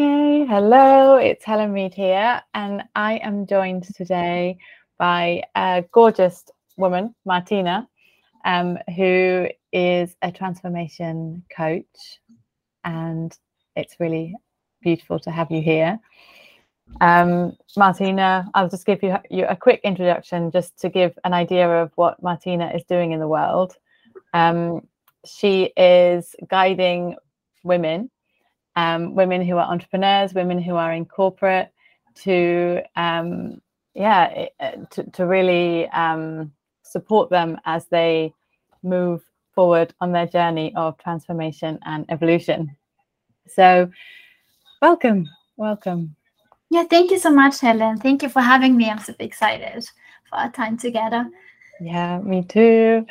Okay, hello, it's Helen Mead here, and I am joined today by a gorgeous woman, Martina, um, who is a transformation coach, and it's really beautiful to have you here. Um, Martina, I'll just give you, you a quick introduction just to give an idea of what Martina is doing in the world. Um, she is guiding women um, women who are entrepreneurs, women who are in corporate, to um, yeah, uh, to, to really um, support them as they move forward on their journey of transformation and evolution. So, welcome, welcome. Yeah, thank you so much, Helen. Thank you for having me. I'm super excited for our time together. Yeah, me too.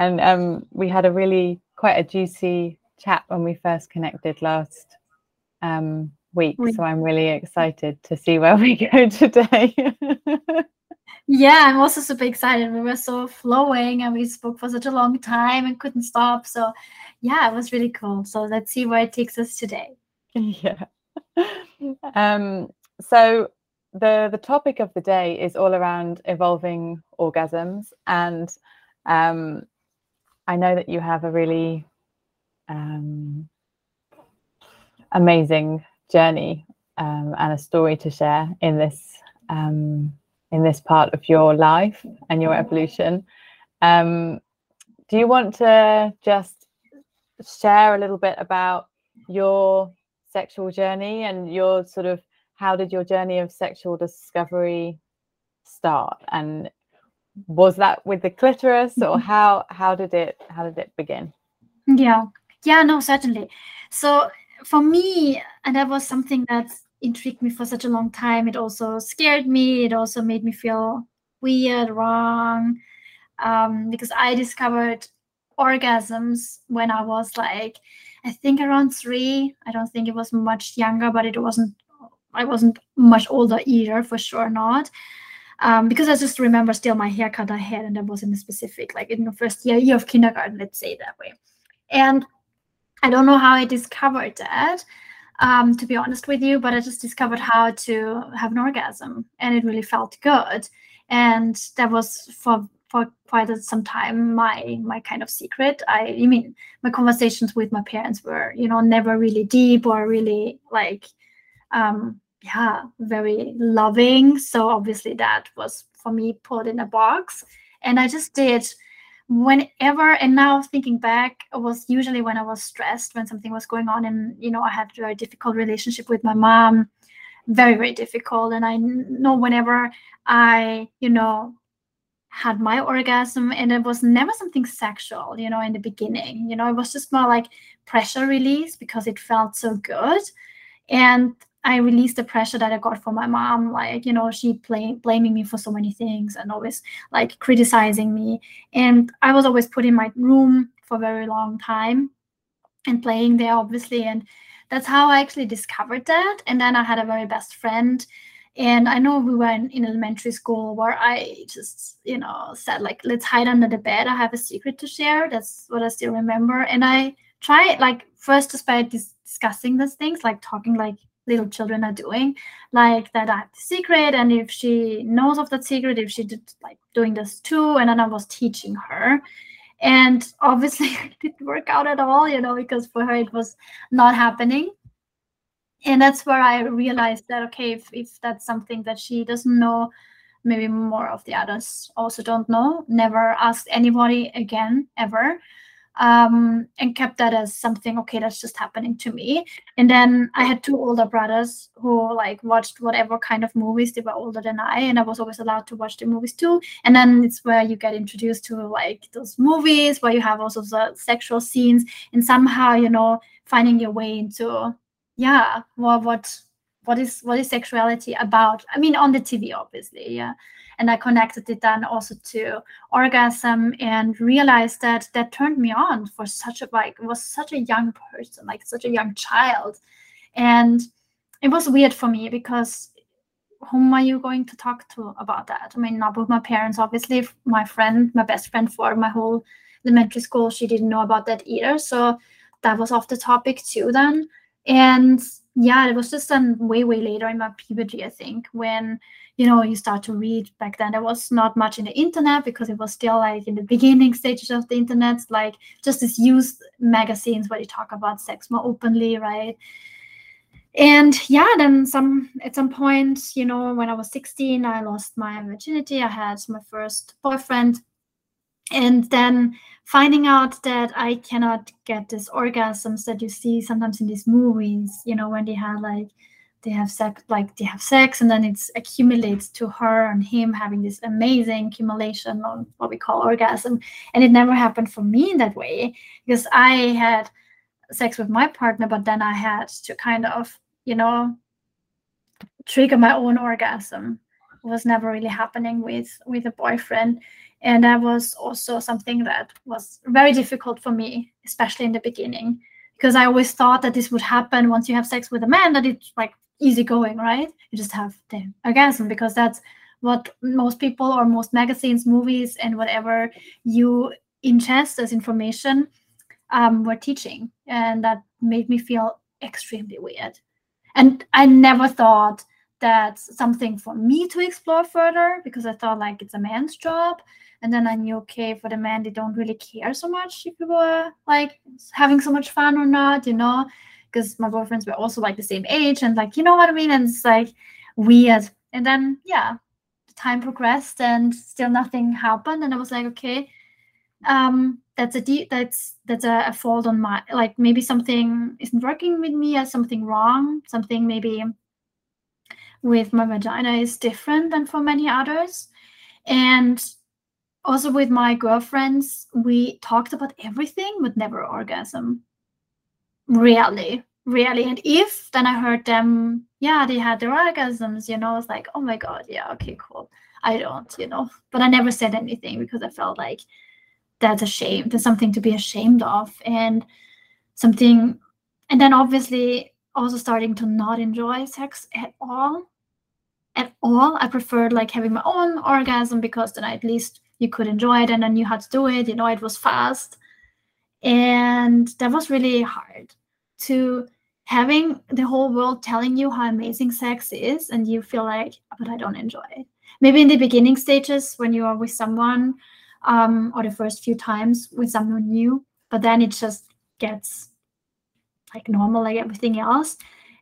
And um, we had a really quite a juicy chat when we first connected last um, week. So I'm really excited to see where we go today. yeah, I'm also super excited. We were so flowing and we spoke for such a long time and couldn't stop. So yeah, it was really cool. So let's see where it takes us today. Yeah. Um, so the the topic of the day is all around evolving orgasms and um, I know that you have a really um, amazing journey um, and a story to share in this um, in this part of your life and your evolution. Um, do you want to just share a little bit about your sexual journey and your sort of how did your journey of sexual discovery start and was that with the clitoris or mm-hmm. how how did it how did it begin yeah yeah no certainly so for me, and that was something that intrigued me for such a long time. It also scared me. It also made me feel weird, wrong, um, because I discovered orgasms when I was like, I think around three. I don't think it was much younger, but it wasn't. I wasn't much older either, for sure not. Um, because I just remember still my haircut I had, and that was in the specific, like in the first year, year of kindergarten, let's say that way. And I don't know how I discovered that, um, to be honest with you, but I just discovered how to have an orgasm, and it really felt good. And that was for for quite some time my my kind of secret. I, I mean, my conversations with my parents were, you know, never really deep or really like, um, yeah, very loving. So obviously that was for me put in a box, and I just did whenever and now thinking back it was usually when i was stressed when something was going on and you know i had a very difficult relationship with my mom. Very very difficult. And i know whenever i you know had my orgasm and it was never something sexual you know in the beginning. You know it was just more like pressure release because it felt so good. And I released the pressure that I got from my mom, like, you know, she play, blaming me for so many things and always like criticizing me. And I was always put in my room for a very long time and playing there, obviously. And that's how I actually discovered that. And then I had a very best friend. And I know we were in, in elementary school where I just, you know, said, like, let's hide under the bed. I have a secret to share. That's what I still remember. And I tried, like, first just by dis- discussing these things, like talking like little children are doing like that i have the secret and if she knows of that secret if she did like doing this too and then i was teaching her. And obviously it didn't work out at all you know because for her it was not happening. And that's where i realized that okay if, if that's something that she doesn't know maybe more of the others also don't know never ask anybody again ever um, and kept that as something okay that's just happening to me. And then i had two older brothers who like watched whatever kind of movies. They were older than i and i was always allowed to watch the movies too. And then it's where you get introduced to like those movies where you have also the sexual scenes and somehow you know finding your way into yeah what what what is what is sexuality about? I mean on the tv obviously yeah and i connected it then also to orgasm and realized that that turned me on for such a like was such a young person like such a young child. And it was weird for me because whom are you going to talk to about that? I mean not with my parents obviously. My friend my best friend for my whole elementary school she didn't know about that either. So that was off the topic too then. And yeah, it was just then way, way later in my puberty, I think, when you know you start to read back then there was not much in the internet because it was still like in the beginning stages of the internet like just these used magazines where they talk about sex more openly right? And yeah then some at some point you know when i was 16 i lost my virginity. I had my first boyfriend. And then finding out that i cannot get these orgasms that you see sometimes in these movies you know when they have like they have sex like they have sex and then it's accumulates to her and him having this amazing accumulation on what we call orgasm. And it never happened for me in that way because i had sex with my partner but then i had to kind of you know trigger my own orgasm. It was never really happening with with a boyfriend. And that was also something that was very difficult for me especially in the beginning because i always thought that this would happen once you have sex with a man that it's like easy going right? You just have the orgasm because that's what most people or most magazines movies and whatever you ingest as information um, were teaching. And that made me feel extremely weird. And i never thought that's something for me to explore further because i thought like it's a man's job. And then i knew okay for the men they don't really care so much if you were like having so much fun or not you know because my boyfriends were also like the same age and like you know what i mean? And it's like weird. And then yeah time progressed and still nothing happened. And i was like okay um that's a deep that's that's a, a fault on my like maybe something isn't working with me or something wrong. Something maybe with my vagina is different than for many others. And also with my girlfriends we talked about everything but never orgasm really really. And if then i heard them yeah they had their orgasms you know i was like oh my god yeah okay cool. I don't you know. But i never said anything because i felt like that's a shame there's something to be ashamed of and something and then obviously also starting to not enjoy sex at all. At all. I preferred like having my own orgasm because then I, at least you could enjoy it and i knew how to do it you know it was fast and that was really hard to having the whole world telling you how amazing sex is and you feel like but i don't enjoy it. Maybe in the beginning stages when you are with someone um, or the first few times with someone new but then it just gets like normal like everything else.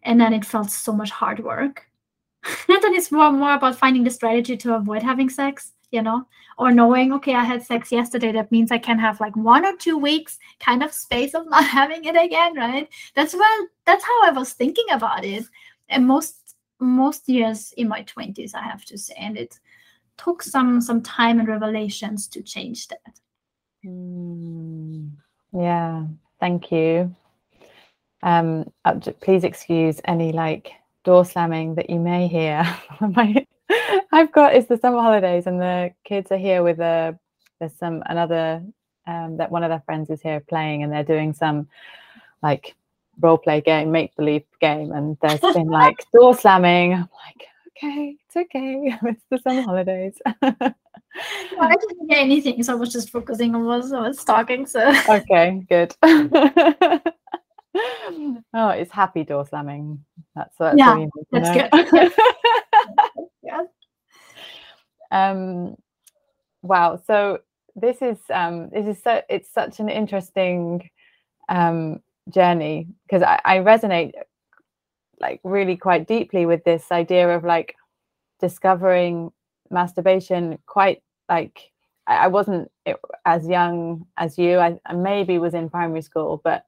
And then it felt so much hard work. And then it's more more about finding the strategy to avoid having sex you know or knowing okay i had sex yesterday that means i can have like one or two weeks kind of space of not having it again right? That's well that's how i was thinking about it. And most most years in my 20s i have to say and it took some some time and revelations to change that. Mm, yeah. Thank you. Um please excuse any like door slamming that you may hear. My I've got it's the summer holidays and the kids are here with a there's some another um, that one of their friends is here playing and they're doing some like role play game, make believe game, and there's been like door slamming. I'm like, okay, it's okay. It's the summer holidays. well, I didn't hear anything, so I was just focusing on what I was talking. So okay, good. oh, it's happy door slamming. That's, that's yeah, that's good. Um, wow. So this is um, this is so it's such an interesting um, journey because I, I resonate like really quite deeply with this idea of like discovering masturbation quite like I, wasn't as young as you. I, I, maybe was in primary school, but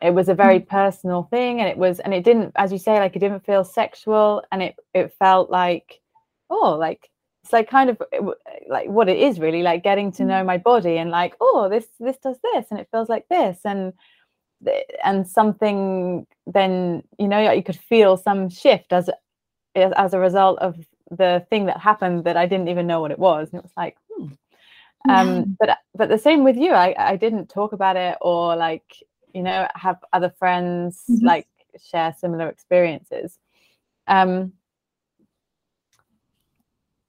it was a very mm. personal thing, and it was, and it didn't, as you say, like it didn't feel sexual, and it it felt like, oh, like it's like kind of like what it is really like getting to know mm. my body and like oh this this does this and it feels like this and and something then you know you could feel some shift as as a result of the thing that happened that I didn't even know what it was and it was like hmm. um but but the same with you I I didn't talk about it or like you know have other friends mm-hmm. like share similar experiences um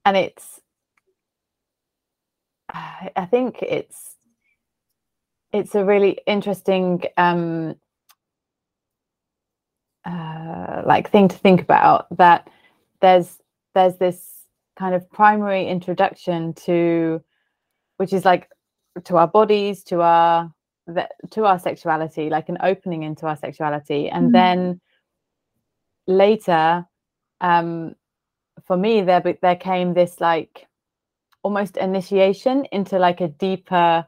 and it's i think it's it's a really interesting um uh, like thing to think about that there's there's this kind of primary introduction to which is like to our bodies to our the, to our sexuality like an opening into our sexuality and mm. then later um for me there there came this like almost initiation into like a deeper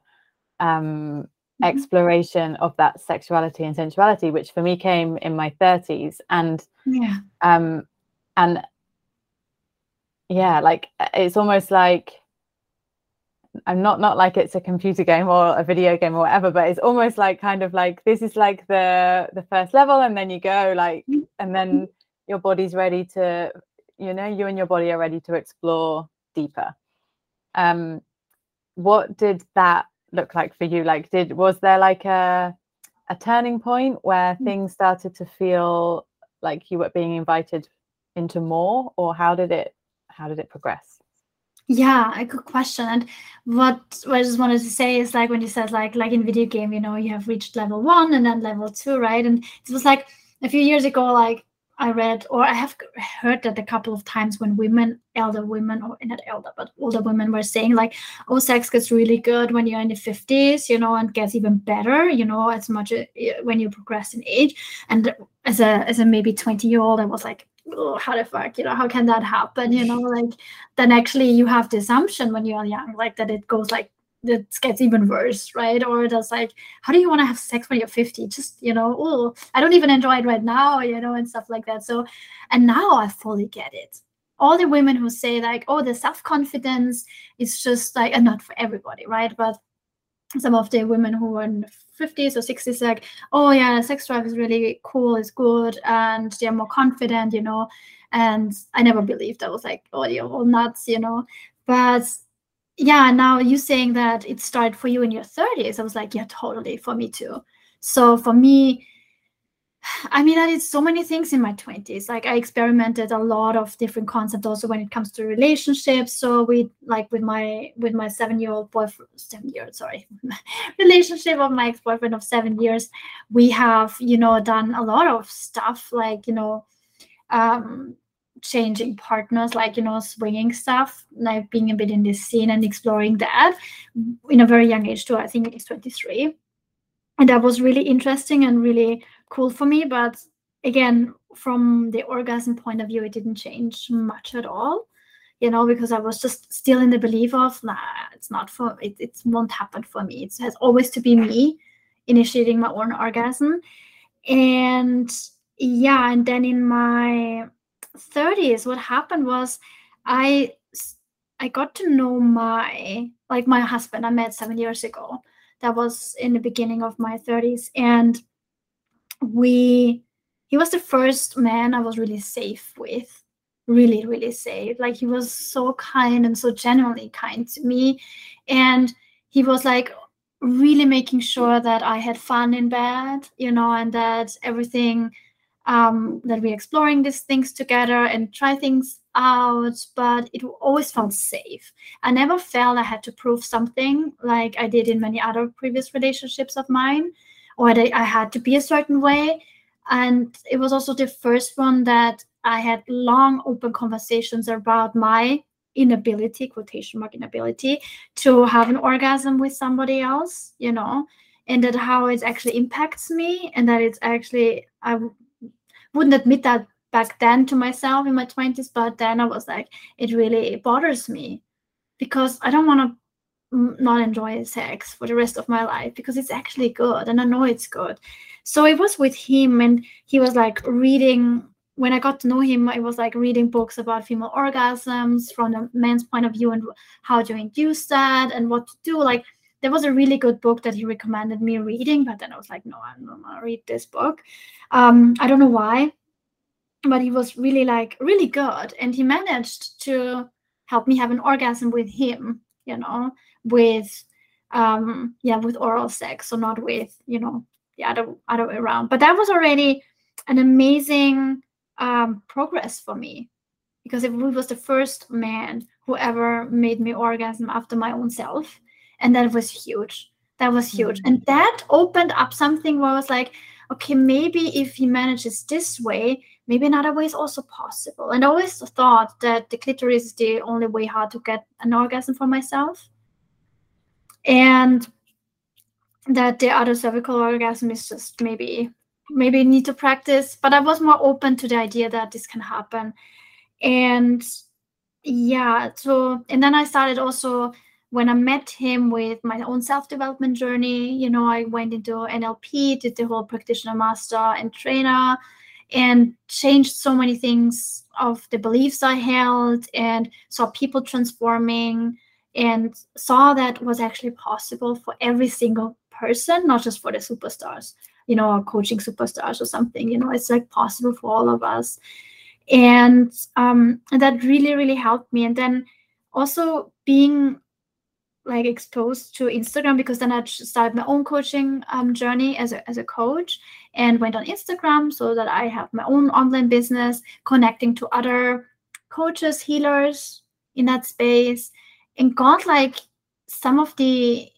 um mm-hmm. exploration of that sexuality and sensuality which for me came in my 30s and yeah um and yeah like it's almost like i'm not not like it's a computer game or a video game or whatever but it's almost like kind of like this is like the the first level and then you go like mm-hmm. and then your body's ready to you know you and your body are ready to explore deeper. Um what did that look like for you? Like did was there like a a turning point where mm. things started to feel like you were being invited into more or how did it how did it progress? Yeah a good question. And what, what i just wanted to say is like when you said like like in video game you know you have reached level one and then level two right? And it was like a few years ago like I read, or I have heard that a couple of times when women, elder women, or not elder, but older women were saying, like, oh, sex gets really good when you're in the 50s, you know, and gets even better, you know, as much uh, when you progress in age. And as a, as a maybe 20 year old, I was like, oh, how the fuck, you know, how can that happen? You know, like, then actually you have the assumption when you're young, like, that it goes like it gets even worse, right? Or it's like, how do you want to have sex when you're 50? Just, you know, oh, I don't even enjoy it right now, you know, and stuff like that. So, and now I fully get it. All the women who say, like, oh, the self confidence is just like, and not for everybody, right? But some of the women who are in 50s or 60s, like, oh, yeah, sex drive is really cool, it's good, and they're more confident, you know. And I never believed I was like, oh, you're all nuts, you know. But yeah now you saying that it started for you in your 30s i was like yeah totally for me too. So for me i mean i did so many things in my 20s like i experimented a lot of different concepts also when it comes to relationships. So we like with my with my seven year old boyfriend seven years sorry. Relationship of my ex-boyfriend of seven years we have you know done a lot of stuff like you know um changing partners, like you know, swinging stuff, like being a bit in this scene and exploring that in a very young age too. I think it's 23. And that was really interesting and really cool for me. But again, from the orgasm point of view, it didn't change much at all. You know, because I was just still in the belief of, nah, it's not for it, it won't happen for me. It has always to be me initiating my own orgasm. And yeah, and then in my 30s what happened was i i got to know my like my husband i met seven years ago. That was in the beginning of my 30s and we he was the first man i was really safe with really really safe. Like he was so kind and so genuinely kind to me and he was like really making sure that i had fun in bed you know and that everything um, that we're exploring these things together and try things out, but it always felt safe. I never felt I had to prove something like I did in many other previous relationships of mine, or that I had to be a certain way. And it was also the first one that I had long, open conversations about my inability, quotation mark inability, to have an orgasm with somebody else, you know, and that how it actually impacts me, and that it's actually I wouldn't admit that back then to myself in my 20s but then i was like it really bothers me because i don't want to not enjoy sex for the rest of my life because it's actually good and i know it's good. So it was with him and he was like reading when i got to know him i was like reading books about female orgasms from a man's point of view and how to induce that and what to do like there was a really good book that he recommended me reading, but then I was like, no, I'm not gonna read this book. Um, I don't know why, but he was really like really good, and he managed to help me have an orgasm with him, you know, with um, yeah, with oral sex, so not with you know the other other way around. But that was already an amazing um, progress for me because it was the first man who ever made me orgasm after my own self and that was huge that was huge mm-hmm. and that opened up something where i was like okay maybe if he manages this way maybe another way is also possible. And I always thought that the clitoris is the only way how to get an orgasm for myself. And that the other cervical orgasm is just maybe maybe need to practice. But I was more open to the idea that this can happen. And yeah, so and then I started also when I met him with my own self development journey, you know, I went into NLP, did the whole practitioner master and trainer, and changed so many things of the beliefs I held and saw people transforming and saw that was actually possible for every single person, not just for the superstars, you know, or coaching superstars or something. You know, it's like possible for all of us. And um, that really, really helped me. And then also being like exposed to Instagram because then I started my own coaching um, journey as a, as a coach and went on Instagram so that I have my own online business connecting to other coaches, healers in that space and got like some of the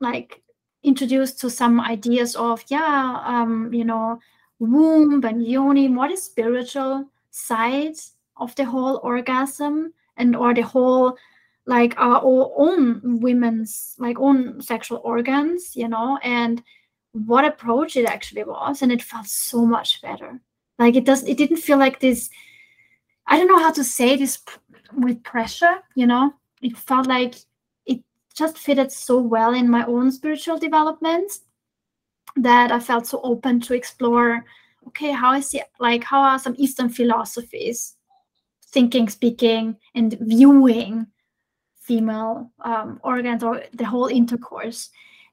like introduced to some ideas of yeah um you know womb and yoni what is spiritual side of the whole orgasm and or the whole like our own women's like own sexual organs you know and what approach it actually was and it felt so much better. Like it doesn't it didn't feel like this i don't know how to say this with pressure you know? It felt like it just fitted so well in my own spiritual development that i felt so open to explore okay how is it like how are some eastern philosophies thinking speaking and viewing female um, organs or the whole intercourse.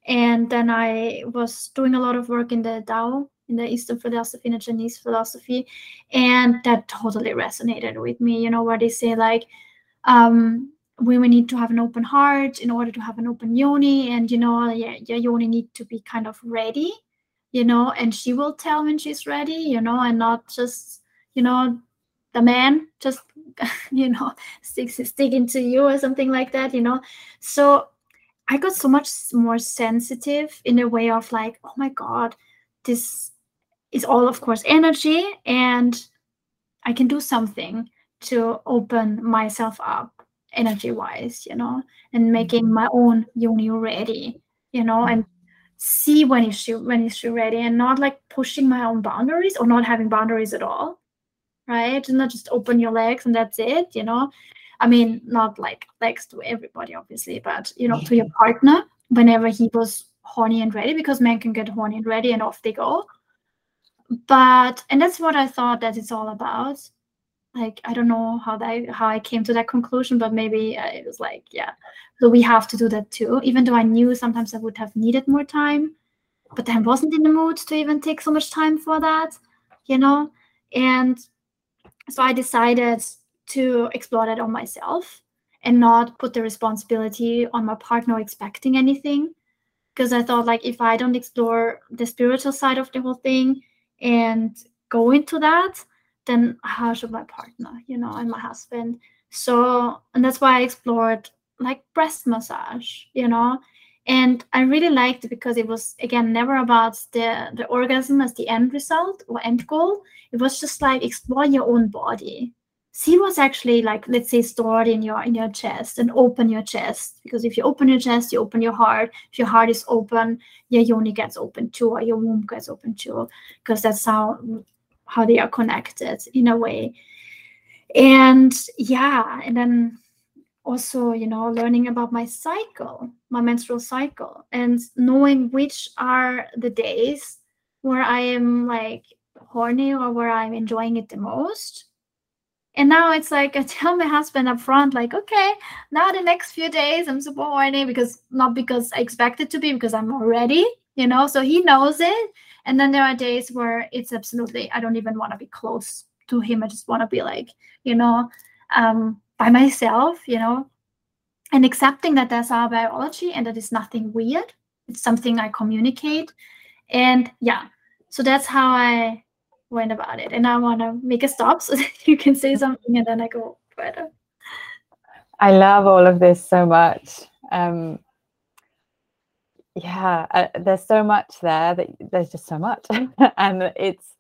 And then I was doing a lot of work in the Tao, in the Eastern philosophy, in the Chinese philosophy, and that totally resonated with me. You know, where they say like um, women need to have an open heart in order to have an open yoni, and you know, yeah, your yoni need to be kind of ready, you know, and she will tell when she's ready, you know, and not just you know the man just you know sticks stick into you or something like that you know? So i got so much more sensitive in a way of like oh my god this is all of course energy and i can do something to open myself up energy wise you know and mm-hmm. making my own yoni ready you know mm-hmm. and see when is she when is she ready and not like pushing my own boundaries or not having boundaries at all right? And not just open your legs and that's it, you know. I mean, not like legs to everybody, obviously, but you know, to your partner whenever he was horny and ready, because men can get horny and ready and off they go. But and that's what I thought that it's all about. Like I don't know how that how I came to that conclusion, but maybe uh, it was like, yeah. So we have to do that too, even though I knew sometimes I would have needed more time, but then wasn't in the mood to even take so much time for that, you know. And so I decided to explore that on myself and not put the responsibility on my partner expecting anything. Because I thought, like, if I don't explore the spiritual side of the whole thing and go into that, then how should my partner, you know, and my husband? So, and that's why I explored like breast massage, you know, and I really liked it because it was again never about the the orgasm as the end result or end goal. It was just like explore your own body, see what's actually like let's say stored in your in your chest, and open your chest because if you open your chest, you open your heart. If your heart is open, your yoni gets open too, or your womb gets open too, because that's how how they are connected in a way. And yeah, and then also you know learning about my cycle my menstrual cycle and knowing which are the days where i am like horny or where i'm enjoying it the most. And now it's like i tell my husband up front like okay now the next few days i'm super horny because not because i expect it to be because i'm already you know? So he knows it. And then there are days where it's absolutely i don't even want to be close to him. I just want to be like you know um by myself, you know, and accepting that that's our biology and that is nothing weird. It's something I communicate. And yeah, so that's how I went about it. And I want to make a stop so that you can say something and then I go further. I love all of this so much. Um, yeah, uh, there's so much there that there's just so much, and it's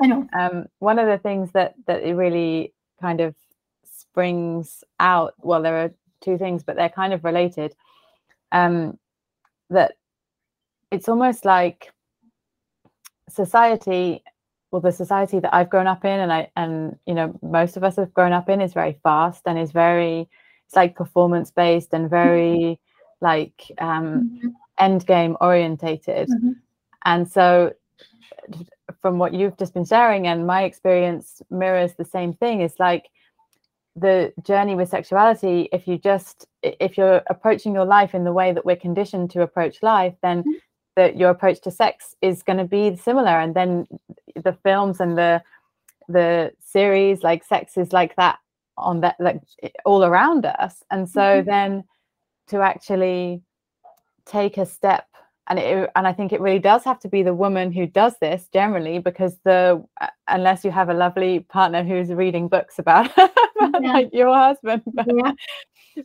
I know. Um, one of the things that that it really kind of springs out. Well, there are two things, but they're kind of related. Um, that it's almost like society well the society that i've grown up in and i and you know most of us have grown up in is very fast and is very it's like performance based and very like um Mhm. end game orientated Mhm. and so from what you've just been sharing and my experience mirrors the same thing it's like the journey with sexuality if you just if you're approaching your life in the way that we're conditioned to approach life then Mhm. that your approach to sex is going to be similar and then the films and the the series like sex is like that on that like all around us and so Mhm. then to actually take a step and it, and I think it really does have to be the woman who does this generally because the uh, unless you have a lovely partner who's reading books about, about Yeah. like your husband but, Yeah.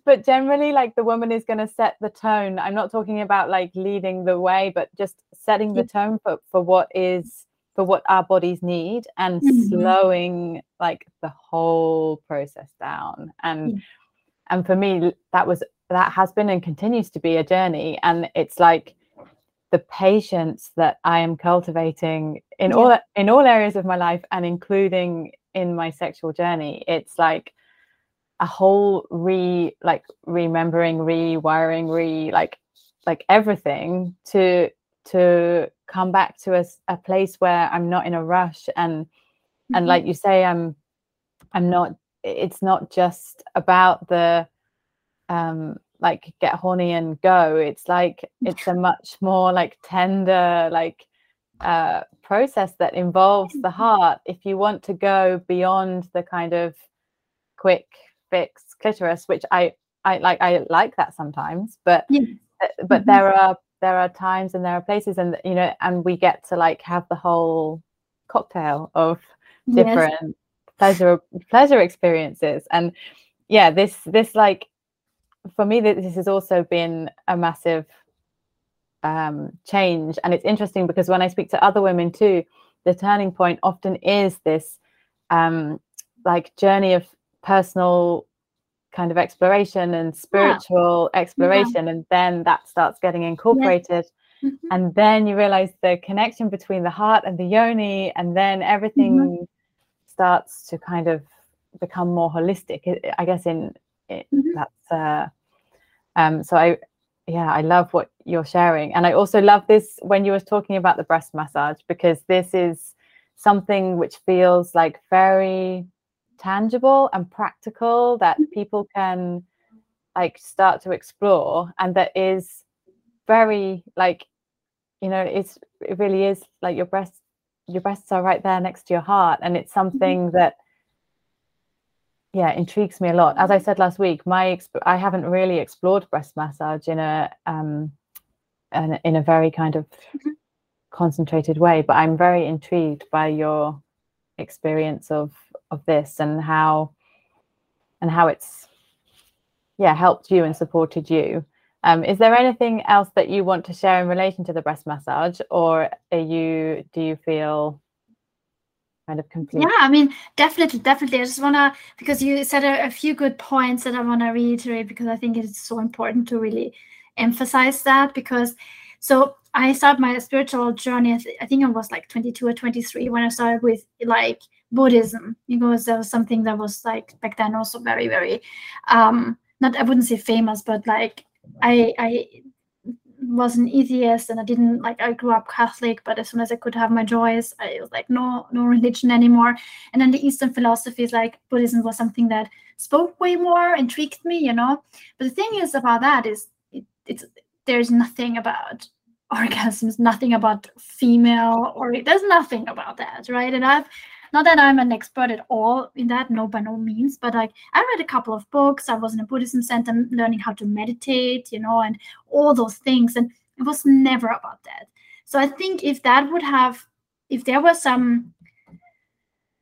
but generally like the woman is going to set the tone i'm not talking about like leading the way but just setting the tone for, for what is for what our bodies need and Mhm. slowing like the whole process down and Yeah. and for me that was that has been and continues to be a journey and it's like the patience that i am cultivating in Yeah. all in all areas of my life and including in my sexual journey it's like a whole re like remembering rewiring re like like everything to to come back to a, a place where i'm not in a rush and and Mhm. like you say i'm i'm not it's not just about the um like get horny and go it's like it's a much more like tender like uh process that involves the heart if you want to go beyond the kind of quick fix clitoris which i i like i like that sometimes but Yeah. uh, but Mhm. there are there are times and there are places and you know and we get to like have the whole cocktail of Yes. different pleasure pleasure experiences and yeah this this like for me this has also been a massive um change. And it's interesting because when i speak to other women too the turning point often is this um like journey of personal kind of exploration and spiritual exploration. And then that starts getting incorporated. Mhm. and then you realize the connection between the heart and the yoni. And then everything starts to kind of become more holistic I- guess in it, Mhm. that's uh um so i yeah i love what you're sharing. And i also love this when you were talking about the breast massage because this is something which feels like very tangible and practical that people can like start to explore and that is very like you know it's it really is like your breasts your breasts are right there next to your heart and it's something that yeah intrigues me a lot as i said last week my exp- i haven't really explored breast massage in a um in, in a very kind of Mhm. concentrated way but i'm very intrigued by your experience of of this and how and how it's yeah helped you and supported you um, is there anything else that you want to share in relation to the breast massage or are you do you feel kind of complete Yeah, I mean, definitely, definitely. I just wanna because you said a, a few good points that I wanna reiterate because I think it's so important to really emphasize that because so I started my spiritual journey. I, th- I think I was like 22 or 23 when I started with like Buddhism because there was something that was like back then also very very um not I wouldn't say famous but like I I was an atheist and I didn't like I grew up Catholic, but as soon as I could have my joys, I was like no no religion anymore. And then the Eastern philosophies like Buddhism was something that spoke way more, intrigued me, you know. But the thing is about that is it, it's there's nothing about orgasms, nothing about female or there's nothing about that, right? And I've not that I'm an expert at all in that, no, by no means, but like I read a couple of books. I was in a Buddhism center learning how to meditate, you know, and all those things. And it was never about that. So I think if that would have, if there were some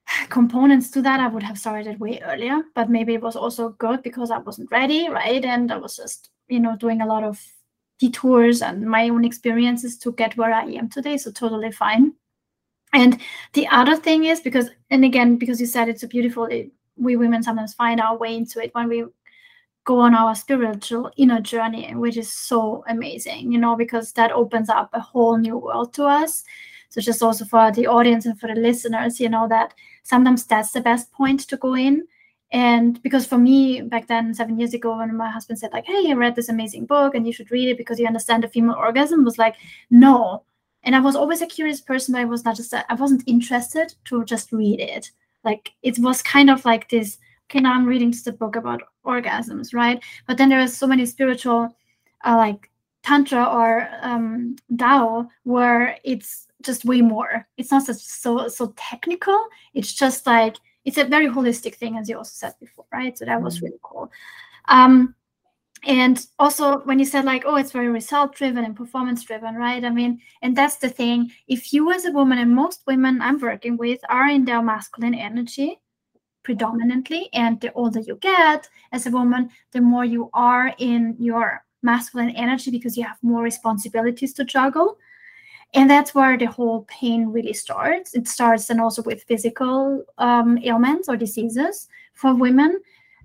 components to that, I would have started way earlier. But maybe it was also good because I wasn't ready, right? And I was just, you know, doing a lot of detours and my own experiences to get where I am today. So totally fine. And the other thing is because, and again, because you said it's so beautiful, it, we women sometimes find our way into it when we go on our spiritual inner journey, which is so amazing, you know, because that opens up a whole new world to us. So just also for the audience and for the listeners, you know, that sometimes that's the best point to go in. And because for me back then, seven years ago, when my husband said, like, hey, I read this amazing book and you should read it because you understand the female orgasm, was like, no. And I was always a curious person, but I was not just I wasn't interested to just read it. Like it was kind of like this, okay, now I'm reading just a book about orgasms, right? But then there are so many spiritual uh, like tantra or um, Tao where it's just way more. It's not so so, so technical. It's just like it's a very holistic thing, as you also said before, right? So that was mm-hmm. really cool. Um, and also when you said like, oh, it's very result driven and performance driven, right? I mean, and that's the thing. If you as a woman, and most women I'm working with are in their masculine energy predominantly, and the older you get as a woman, the more you are in your masculine energy because you have more responsibilities to juggle and that's where the whole pain really starts it starts and also with physical um, ailments or diseases for women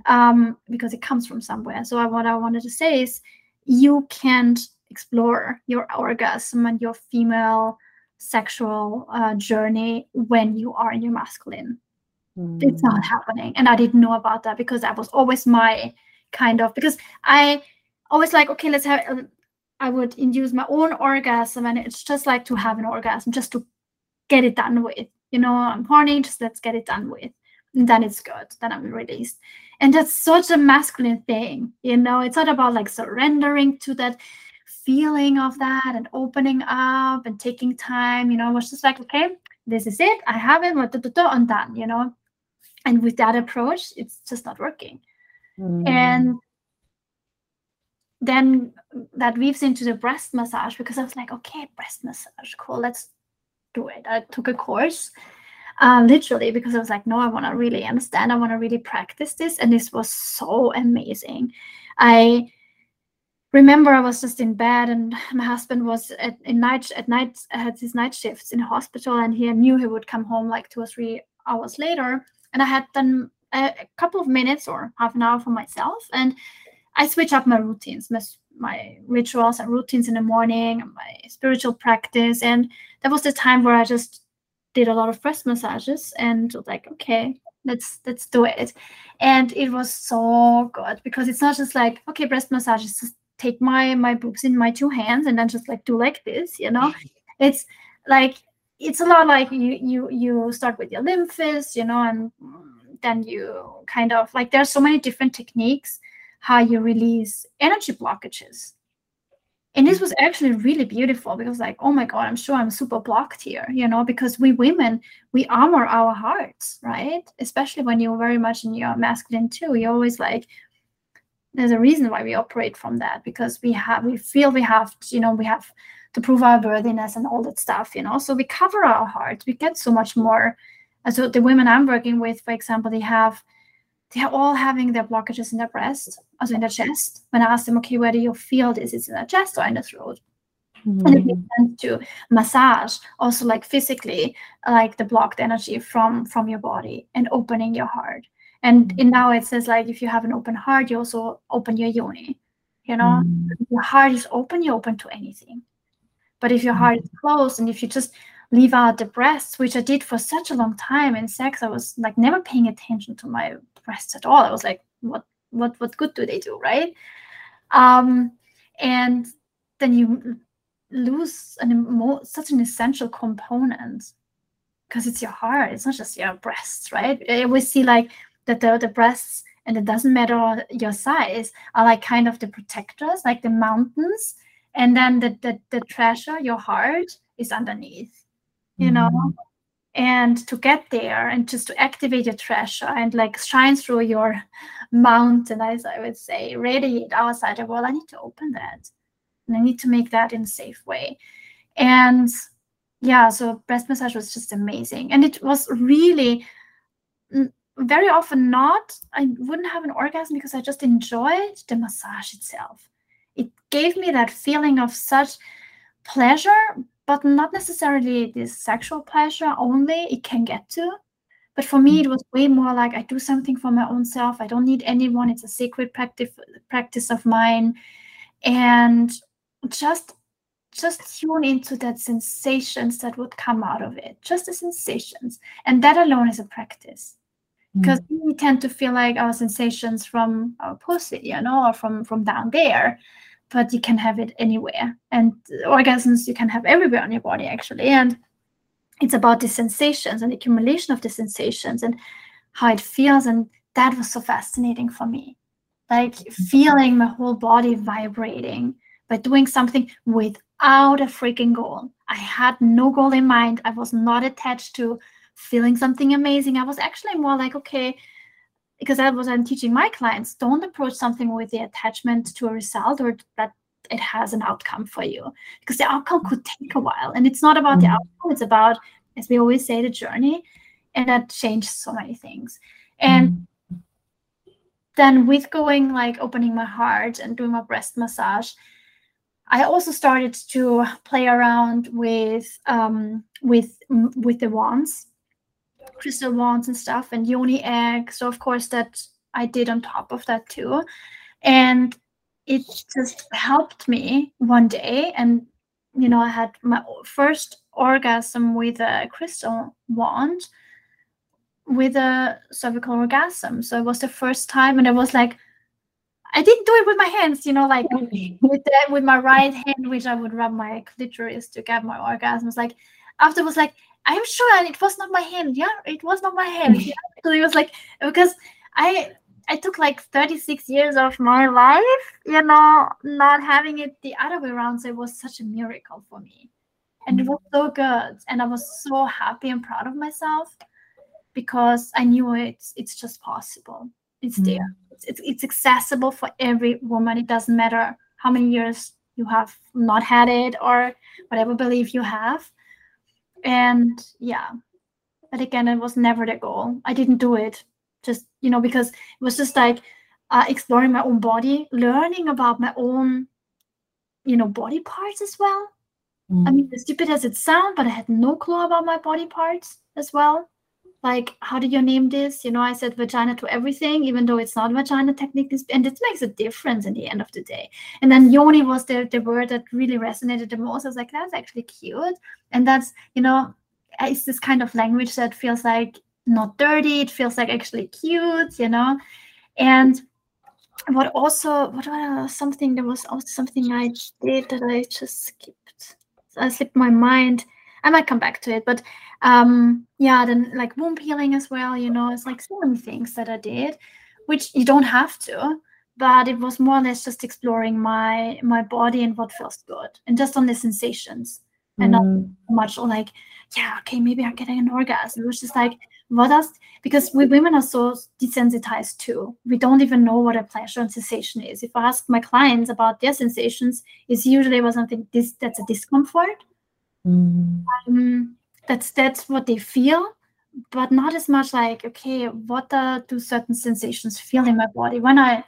um, because it comes from somewhere so what i wanted to say is you can't explore your orgasm and your female sexual uh, journey when you are in your masculine mm. it's not happening and i didn't know about that because that was always my kind of because i always like okay let's have I would induce my own orgasm, and it's just like to have an orgasm, just to get it done with. You know, I'm horny, just let's get it done with. Then it's good. Then I'm released. And that's such a masculine thing. You know, it's not about like surrendering to that feeling of that and opening up and taking time. You know, I was just like, okay, this is it. I have it. I'm done. You know, and with that approach, it's just not working. Mm. And then that weaves into the breast massage because I was like, okay, breast massage, cool, let's do it. I took a course, uh, literally, because I was like, no, I want to really understand, I want to really practice this, and this was so amazing. I remember I was just in bed, and my husband was at night at night had his night shifts in hospital, and he knew he would come home like two or three hours later, and I had done a, a couple of minutes or half an hour for myself, and I switch up my routines, my, my rituals and routines in the morning, my spiritual practice. And that was the time where I just did a lot of breast massages and was like, okay, let's let's do it. And it was so good because it's not just like, okay, breast massages, just take my my boobs in my two hands and then just like do like this, you know? Mm-hmm. It's like it's a lot like you you you start with your lymphs, you know, and then you kind of like there's so many different techniques how you release energy blockages. And this was actually really beautiful because, like, oh my God, I'm sure I'm super blocked here, you know, because we women, we armor our hearts, right? Especially when you're very much in your masculine too. you're always like, there's a reason why we operate from that because we have, we feel we have, you know, we have to prove our worthiness and all that stuff, you know. So we cover our heart. We get so much more. And so the women I'm working with, for example, they have they're all having their blockages in their breast, also in their chest. When I ask them, okay, where do you feel this? Is it in the chest or in the throat? Mm. And it makes sense to massage also like physically, like the blocked energy from from your body and opening your heart. And mm. in now it says like if you have an open heart, you also open your yoni. You know, mm. your heart is open, you're open to anything. But if your heart is closed and if you just leave out the breasts, which I did for such a long time in sex, I was like never paying attention to my breasts at all. I was like, what what what good do they do, right? Um, and then you lose an such an essential component because it's your heart. It's not just your breasts, right? Always see like that the, the breasts and it doesn't matter your size are like kind of the protectors, like the mountains, and then the the, the treasure, your heart, is underneath. You mm. know, and to get there and just to activate your treasure and like shine through your mountain as i would say radiate outside of well i need to open that. And i need to make that in a safe way. And yeah so breast massage was just amazing. And it was really mm, very often not i wouldn't have an orgasm because i just enjoyed the massage itself. It gave me that feeling of such pleasure but not necessarily this sexual pleasure only it can get to. But for me it was way more like i do something for my own self. I don't need anyone. It's a sacred practice practice of mine. And just just tune into that sensations that would come out of it. Just the sensations. And that alone is a practice. Because mm. we tend to feel like our sensations from our pussy you know or from from down there but you can have it anywhere. And orgasms you can have everywhere on your body actually. And it's about the sensations and accumulation of the sensations and how it feels. And that was so fascinating for me. Like feeling my whole body vibrating by doing something without a freaking goal. I had no goal in mind. I was not attached to feeling something amazing. I was actually more like okay because that was I'm teaching my clients. Don't approach something with the attachment to a result or that it has an outcome for you, because the outcome could take a while. And it's not about mm-hmm. the outcome; it's about, as we always say, the journey, and that changed so many things. And mm-hmm. then with going like opening my heart and doing my breast massage, I also started to play around with um, with with the wands crystal wands and stuff and yoni egg. So of course that I did on top of that too. And it just helped me one day. And you know, I had my first orgasm with a crystal wand with a cervical orgasm. So it was the first time, and it was like I didn't do it with my hands, you know, like with the, with my right hand, which I would rub my clitoris to get my orgasms. Like after was like I'm sure and it was not my hand. Yeah, it was not my hand. Yeah. so it was like because I I took like 36 years of my life, you know, not having it the other way around. So it was such a miracle for me. And it was so good. And I was so happy and proud of myself because I knew it's it's just possible. It's mm-hmm. there. It's, it's, it's accessible for every woman. It doesn't matter how many years you have not had it or whatever belief you have and yeah but again it was never the goal. I didn't do it just you know because it was just like uh, exploring my own body learning about my own you know body parts as well. Mm. i mean as stupid as it sounds but i had no clue about my body parts as well like how do you name this? You know i said vagina to everything even though it's not vagina technically and it makes a difference in the end of the day. And then yoni was the, the word that really resonated the most. I was like that's actually cute. And that's you know it's this kind of language that feels like not dirty. It feels like actually cute you know? And what also what was something there was also something i did that i just skipped? I slipped my mind I might come back to it, but um, yeah, then like womb healing as well. You know, it's like so many things that I did, which you don't have to, but it was more or less just exploring my my body and what feels good, and just on the sensations, mm. and not mm. much like, yeah, okay, maybe I'm getting an orgasm. It was just like, what else? Because we women are so desensitized too. We don't even know what a pleasure and sensation is. If I ask my clients about their sensations, it's usually about something this that's a discomfort Mm. Um, that's that's what they feel, but not as much like okay, what uh, do certain sensations feel in my body when I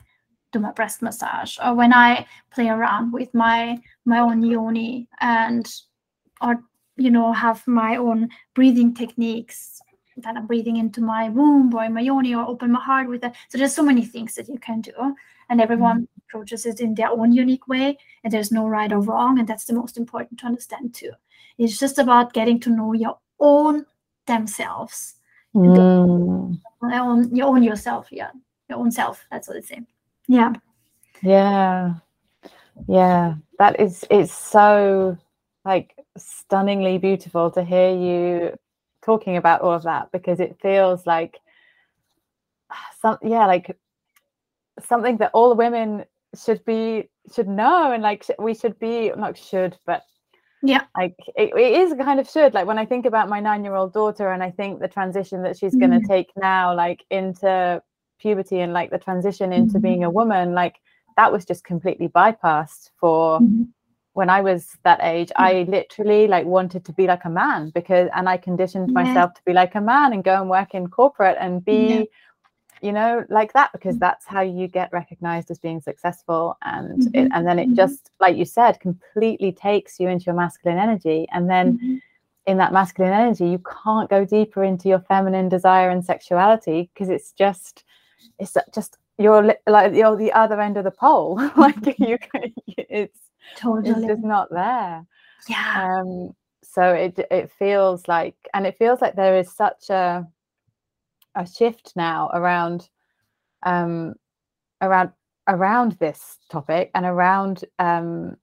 do my breast massage or when I play around with my my own yoni and or you know have my own breathing techniques that I'm breathing into my womb or in my yoni or open my heart with that. So there's so many things that you can do, and everyone mm. approaches it in their own unique way, and there's no right or wrong, and that's the most important to understand too. It's just about getting to know your own themselves. Mm. Your, own, your own yourself, yeah. Your own self. That's what it's saying. Yeah. Yeah. Yeah. That is it's so like stunningly beautiful to hear you talking about all of that because it feels like some yeah, like something that all women should be should know and like we should be not should but yeah like it, it is kind of should like when i think about my nine year old daughter and i think the transition that she's mm-hmm. going to take now like into puberty and like the transition into mm-hmm. being a woman like that was just completely bypassed for mm-hmm. when i was that age i literally like wanted to be like a man because and i conditioned yeah. myself to be like a man and go and work in corporate and be yeah. You know like that because that's how you get recognized as being successful and it, Mhm, and then it mhm. just like you said completely takes you into your masculine energy and then Mhm. in that masculine energy you can't go deeper into your feminine desire and sexuality because it's just it's just you're like you're the other end of the pole. Like you can- it's it's totally just not there. Yeah. Um so it it feels like and it feels like there is such a a shift now around um around around this topic and around um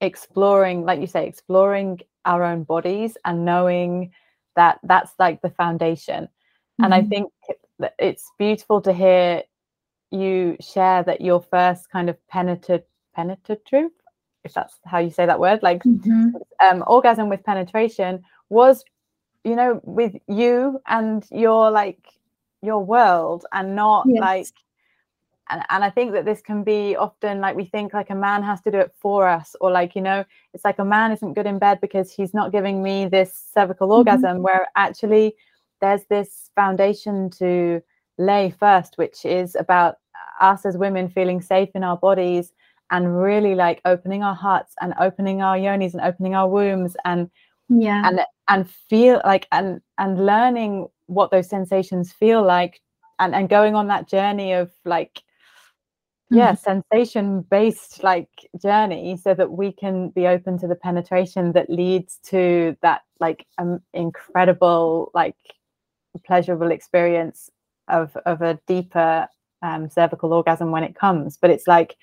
exploring like you say exploring our own bodies and knowing that that's like the foundation and i Mhm. think that it's beautiful to hear you share that your first kind of penetrative penetrative if that's how you say that word like Mhm. um, orgasm with penetration was you know with you and your like your world and not Yes. like and, and i think that this can be often like we think like a man has to do it for us or like you know it's like a man isn't good in bed because he's not giving me this cervical Mhm. orgasm where actually there's this foundation to lay first which is about us as women feeling safe in our bodies and really like opening our hearts and opening our yonis and opening our wombs and yeah and and feel like and and learning what those sensations feel like and and going on that journey of like yeah sensation based like journey so that we can be open to the penetration that leads to that like um, incredible like pleasurable experience of of a deeper um, cervical orgasm when it comes. But it's like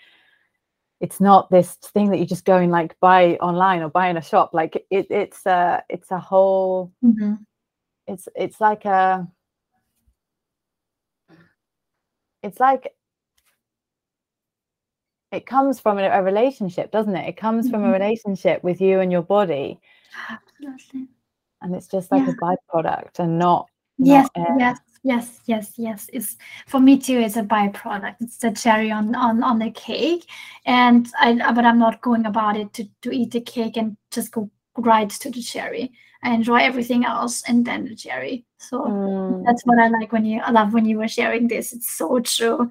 it's not this thing that you just go and like buy online or buy in a shop like it it's a it's a whole Mhm. it's it's like a it's like it comes from a, a relationship doesn't it it comes from a Mhm. relationship with you and your body absolutely and it's just like Yeah. a byproduct and not yes not, yes yes yes yes. It's for me too it's a byproduct. It's the cherry on on on the cake. And i but i'm not going about it to to eat the cake and just go right to the cherry. I enjoy everything else and then the cherry. So mm, that's what i like when you i love when you were sharing this. It's so true.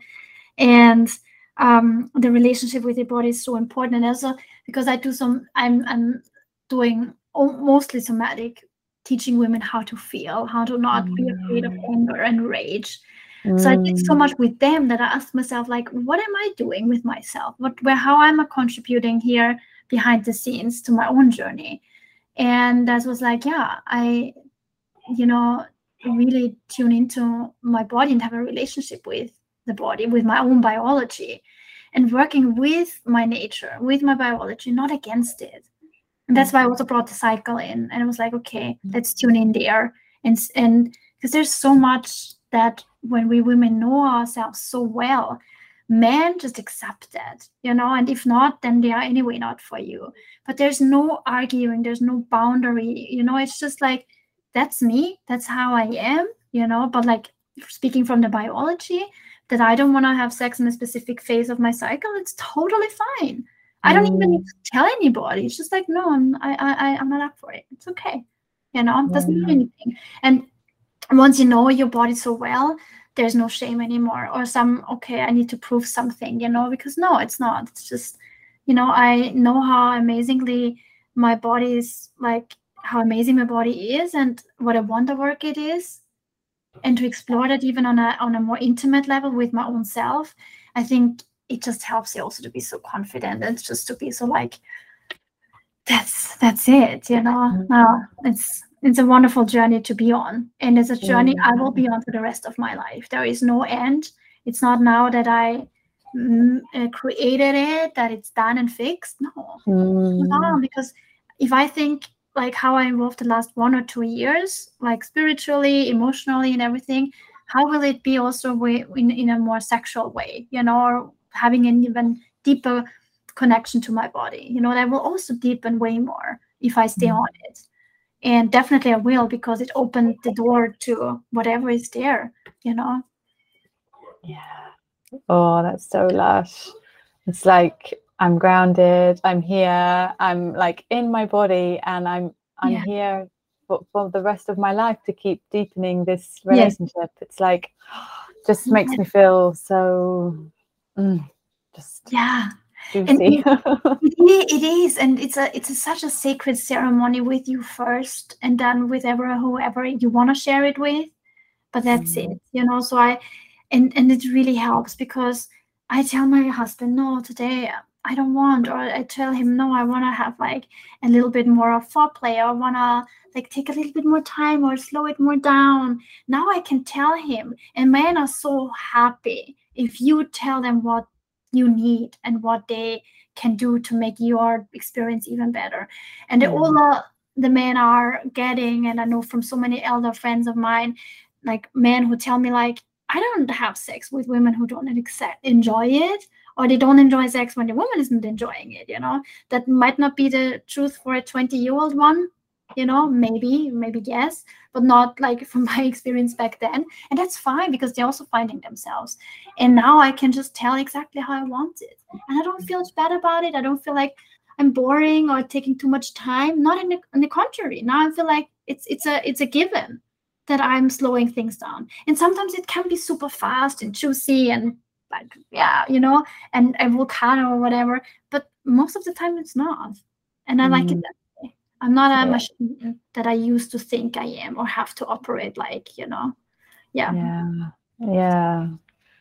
And um the relationship with your body is so important. And also because i do some i'm i'm doing mostly somatic teaching women how to feel how to not be afraid of anger and rage. So i did so mm, much with them that i asked myself like what am i doing with myself? What where how am i contributing here behind the scenes to my own journey? And that was like yeah i you know really tune into my body and have a relationship with the body with my own biology and working with my nature with my biology not against it and that's mm. why i also brought the cycle in and it was like okay mm. let's tune in there. And and because there's so much that when we women know ourselves so well men just accept that you know? And if not then they are anyway not for you. But there's no arguing there's no boundary you know? It's just like that's me that's how i am you know? But like speaking from the biology that i don't want to have sex in a specific phase of my cycle it's totally fine i don't even mm. need to tell anybody. It's just like no i'm i i i'm not up for it. It's okay. You know it doesn't mean anything. And once you know your body so well there's no shame anymore or some okay i need to prove something you know because no it's not. It's just you know i know how amazingly my body is like how amazing my body is and what a wonder work it is. And to explore that even on a on a more intimate level with my own self i think it just helps you also to be so confident and just to be so like that's that's it you know? Mm. no it's it's a wonderful journey to be on and it's a journey i will be on for the rest of my life. There is no end. It's not now that i mm, uh, created it that it's done and fixed. No. Mm, no, because if I think like how I evolved the last one or two years, like spiritually, emotionally, and everything, how will it be also in, in a more sexual way, you know, having an even deeper connection to my body? You know, that will also deepen way more if I stay Mm. on it. And definitely I will because it opened the door to whatever is there, you know. yeah oh that's so lush it's like i'm grounded i'm here i'm like in my body and i'm i'm Yeah. here for, for the rest of my life to keep deepening this Yes. relationship it's like just makes me feel so mm, just yeah. it, it is and it's a it's a, such a sacred ceremony with you first and then with ever whoever you want to share it with but that's mm. it you know so i and and it really helps because i tell my husband no today i don't want or i tell him no i want to have like a little bit more of foreplay or want to like take a little bit more time or slow it more down. Now i can tell him and men are so happy if you tell them what you need and what they can do to make your experience even better and mm. all the, the men are getting and i know from so many elder friends of mine like men who tell me like i don't have sex with women who don't accept, enjoy it or they don't enjoy sex when the woman isn't enjoying it you know that might not be the truth for a 20 year old one you know maybe maybe yes but not like from my experience back then. And that's fine because they're also finding themselves. And now i can just tell exactly how i want it. And i don't feel bad about it. I don't feel like i'm boring or taking too much time. Not in the, in the contrary. Now i feel like it's it's a it's a given that i'm slowing things down. And sometimes it can be super fast and juicy and like yeah you know and a volcano or whatever but most of the time it's not. And i mm. like it that I'm not a yeah. machine that I used to think I am or have to operate like, you know. Yeah. Yeah. Yeah.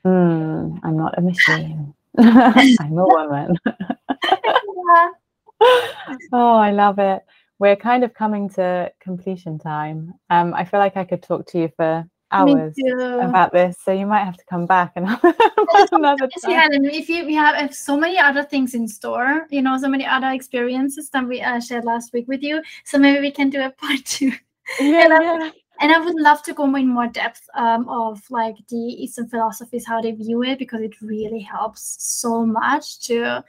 Mm, I'm not a machine. I'm a woman. yeah. Oh, I love it. We're kind of coming to completion time. Um, I feel like I could talk to you for hours about this. So you might have to come back and another time. Yeah, and if you we have, so many other things in store, you know, so many other experiences that we uh, shared last week with you. So maybe we can do a part two. Yeah, and, I, and I would love to go in more depth um, of like the Eastern philosophies, how they view it, because it really helps so much to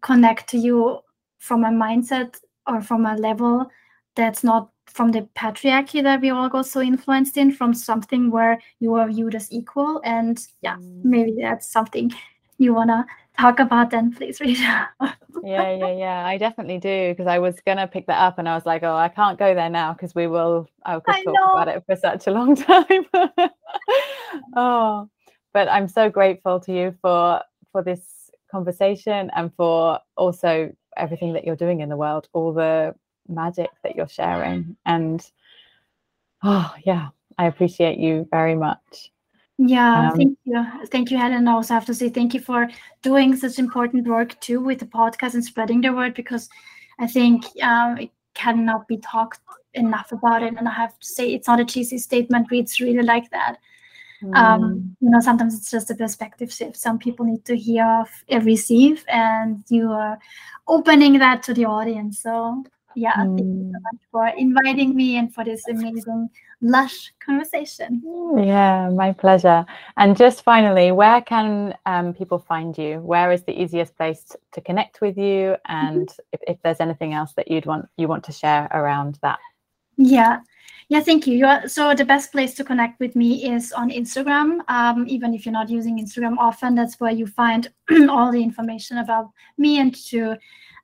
connect to you from a mindset or from a level that's not from the patriarchy that we all got so influenced in from something where you are viewed as equal and yeah mm. maybe that's something you want to talk about then please read yeah yeah yeah i definitely do because i was gonna pick that up and i was like oh i can't go there now because we will i could I talk know. about it for such a long time oh but i'm so grateful to you for for this conversation and for also everything that you're doing in the world all the magic that you're sharing. And oh, yeah, I appreciate you very much. Yeah, um, thank you. Thank you, Helen. I also have to say thank you for doing such important work too with the podcast and spreading the word because I think um, it cannot be talked enough about it. And I have to say, it's not a cheesy statement. but It's really like that. Um, mm. Um, you know, sometimes it's just a perspective shift. Some people need to hear, receive, and you are opening that to the audience. So yeah, mm. thank you so mm. much for inviting me and for this amazing, lush conversation. Yeah, my pleasure. And just finally, where can um, people find you? Where is the easiest place to connect with you? And mm-hmm. if, if there's anything else that you'd want you want to share around that? Yeah. Yeah, thank you. you are, so the best place to connect with me is on Instagram. Um, even if you're not using Instagram often, that's where you find all the information about me and to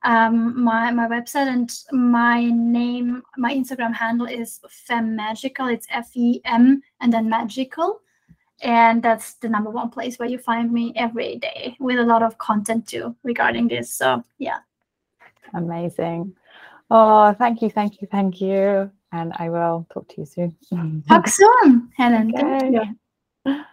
um, my my website and my name, my Instagram handle is Fem Magical. It's F E M and then magical, and that's the number one place where you find me every day with a lot of content too regarding this. So yeah, amazing. Oh, thank you, thank you, thank you. And I will talk to you soon. talk soon, Helen. Okay. Thank you.